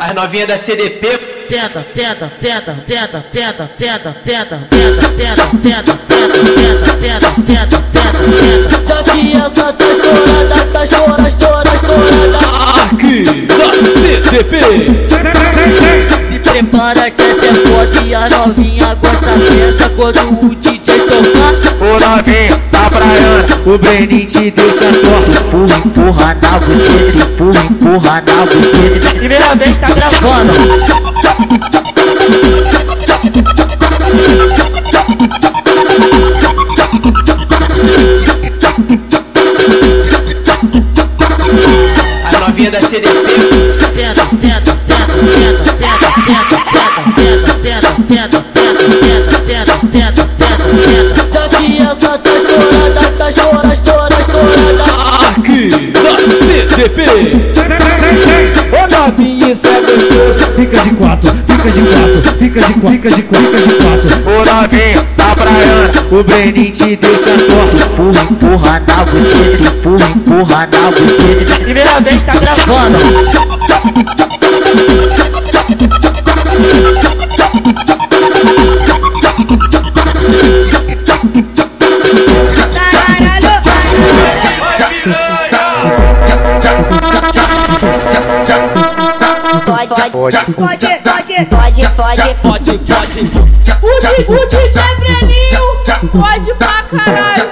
As novinhas da CDP. Tenta, tenta, tenta, tenta, tenta, tenta, tenta, tenta, tenta, tenta, tenta, tenta, tenta, tenta, tenta. Já que essa tá estourada, tá estourada, estourada, estourada. Aqui na CDP. Se prepara que essa é foda e a novinha gosta dessa quando o DJ tocar. O novinho tá praiana, o Brenin te deixa torto. Empurra, empurra na buceta, empurra, empurra na buceta. Primeira vez tá gravando. As novinhas da CDP. Tenta, tenta, tenta, tenta, tenta, tenta, tenta, tenta, tenta, tenta, tenta, tenta, tenta, tenta. Já que essa tá estourada, novinha, isso é gostoso. Fica de quatro, fica de quatro, fica de quatro, fica de quatro, fica de quatro. O novinho tá praiana, o Brenin te deixa torto. Empurra, empurra na buceta, empurra, empurra na buceta. Primeira vez tá gravando. Pode, pode, pode, pode, pode, pode, Pode, pode. O, DJ Breninho pode pra caralho,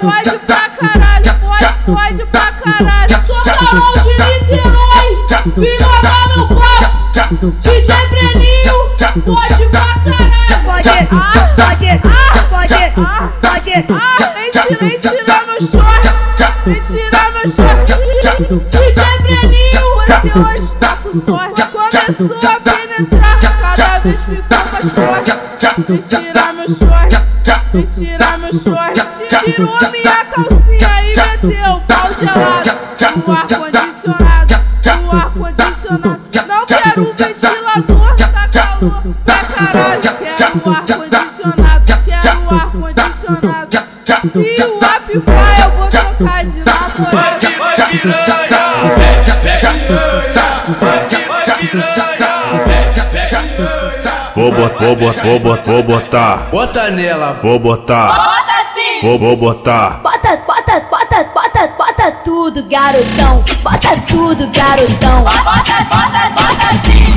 pode pra caralho, pode, pode pra caralho. Sou Carol de Niterói, vim roubar meu copo. DJ Breninho pode pra caralho, pode, ah, pode, ah, pode, ah, pode, Ah, vem tirar, vem tirar meu short, vem tirar meu short. DJ Breninho, você hoje tá sorte. Começou a penetrar, cada vez mais forte. Vem tirar meu short, vem tirar meu short. Tirou minha calcinha e meteu o pau gelado. No ar-condicionado, no ar-condicionado. Não quero um ventilador, tá calor pra caralho. Quero um ar-condicionado, quero um ar-condicionado. Se o app vai, eu vou trocar de namorado. Vou botar, vou botar, vou botar, vou botar, Bota nela. vou botar, Bota sim! vou, vou botar. Bota, bota, bota, bota, bota tudo, garotão. Bota tudo, garotão. Bota, bota, bota sim!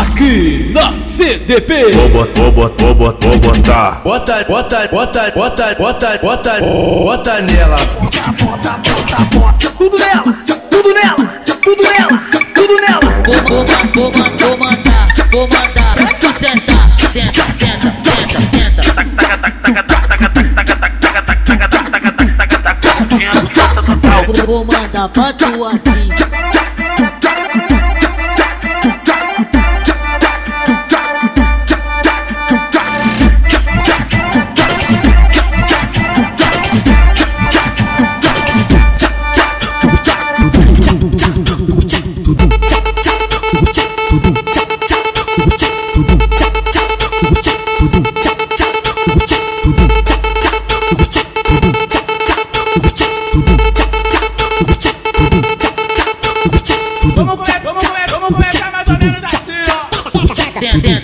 Aqui na CDP. Vou botar, vou botar, vou botar, vou botar. Bota, bota, bota, bota, bota, bota, bota nela. Tudo nela, tudo nela, tudo nela, tudo nela. Vou, vou, vou, vou mandar, vou mandar Vou, mandar pra tu assim.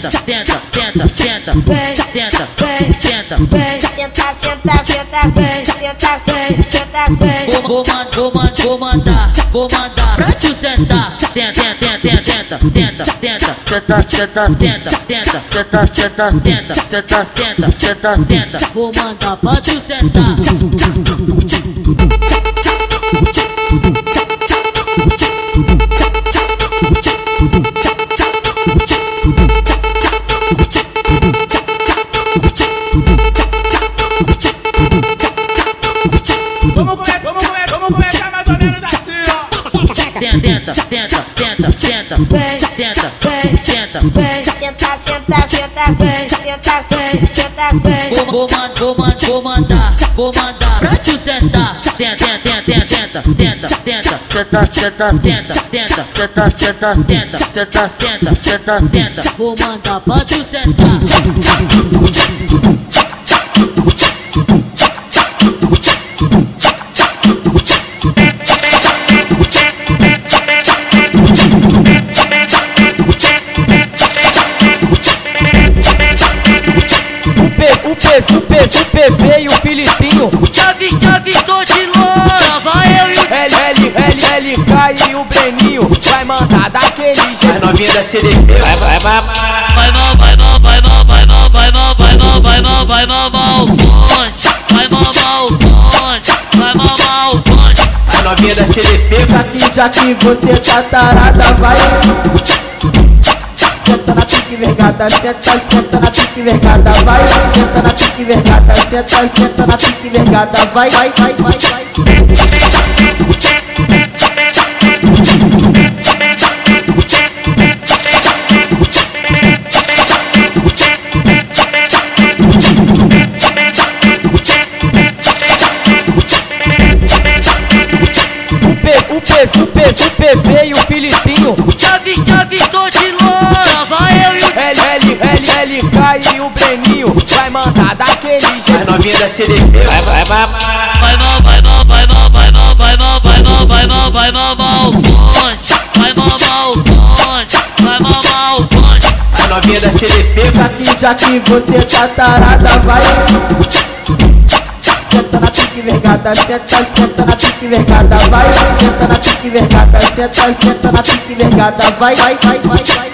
Tenta, tenta, tenta, tenta, Vem, tenta, vem, tenta. vem. Senta, senta, senta, vem. Senta, vem, senta, vem. Vou, vou, man- vou, man- vou mandar, vou mandar pra tu sentar. Tenta, tenta, tenta, tenta, tenta, tenta, tenta, tenta, tenta, tenta, tenta, tenta, tenta, tenta, tenta, tenta, tenta. Vou mandar pra tu sentar. Vamos começar, vamos começar, vamos começar mais ou menos assim. Tenta, tenta, tenta, tenta, Vem, tenta, vem, tenta. vem. Senta, senta, senta, vem. Senta, vem, senta, vem. Vou, vou, man- vou, man- vou mandar, vou mandar pra tu sentar. Tenta, tenta, tenta, tenta, tenta, tenta, tenta, tenta, tenta, tenta, tenta, tenta, tenta, tenta, tenta, tenta, tenta. Vou mandar pra tu sentar. LK e o Breninho vai mandar daquele jeito. As novinhas da CDP vai, vai, vai. Vai mal, vai mal, vai mal, vai mal, vai mal, vai mal, vai mal, vai mal, mal, ponte. Vai mal, mal, ponte. Vai mal, mal, ponte. As novinhas da CDP Já que, já que você tá tarada, vai. Senta na pique vergada, senta, senta na pique vergada, vai. Senta na pique vergada, senta, senta na pique vergada, vai, vai, vai, vai, vai. O P, o PV e o Filipinho. Chave, chave, tô de longe. Vai eu e o L, L, L, LK e o Breninho vai mandar daquele jeito. novinhas da CDP vai, vai, vai. Vai mal, vai mal, vai mal, vai mal, vai mal, vai mal, vai mal, vai mal, mal, ponte. Vai mal, mal, ponte. Vai mal, mal, ponte. As novinhas da CDP Já que, já que você tá tarada, vai. Senta na pique vergada, senta, senta na pique vergada, vai, vai, senta na pique vergada, senta, senta na pique vergada, vai, vai, vai, vai, vai.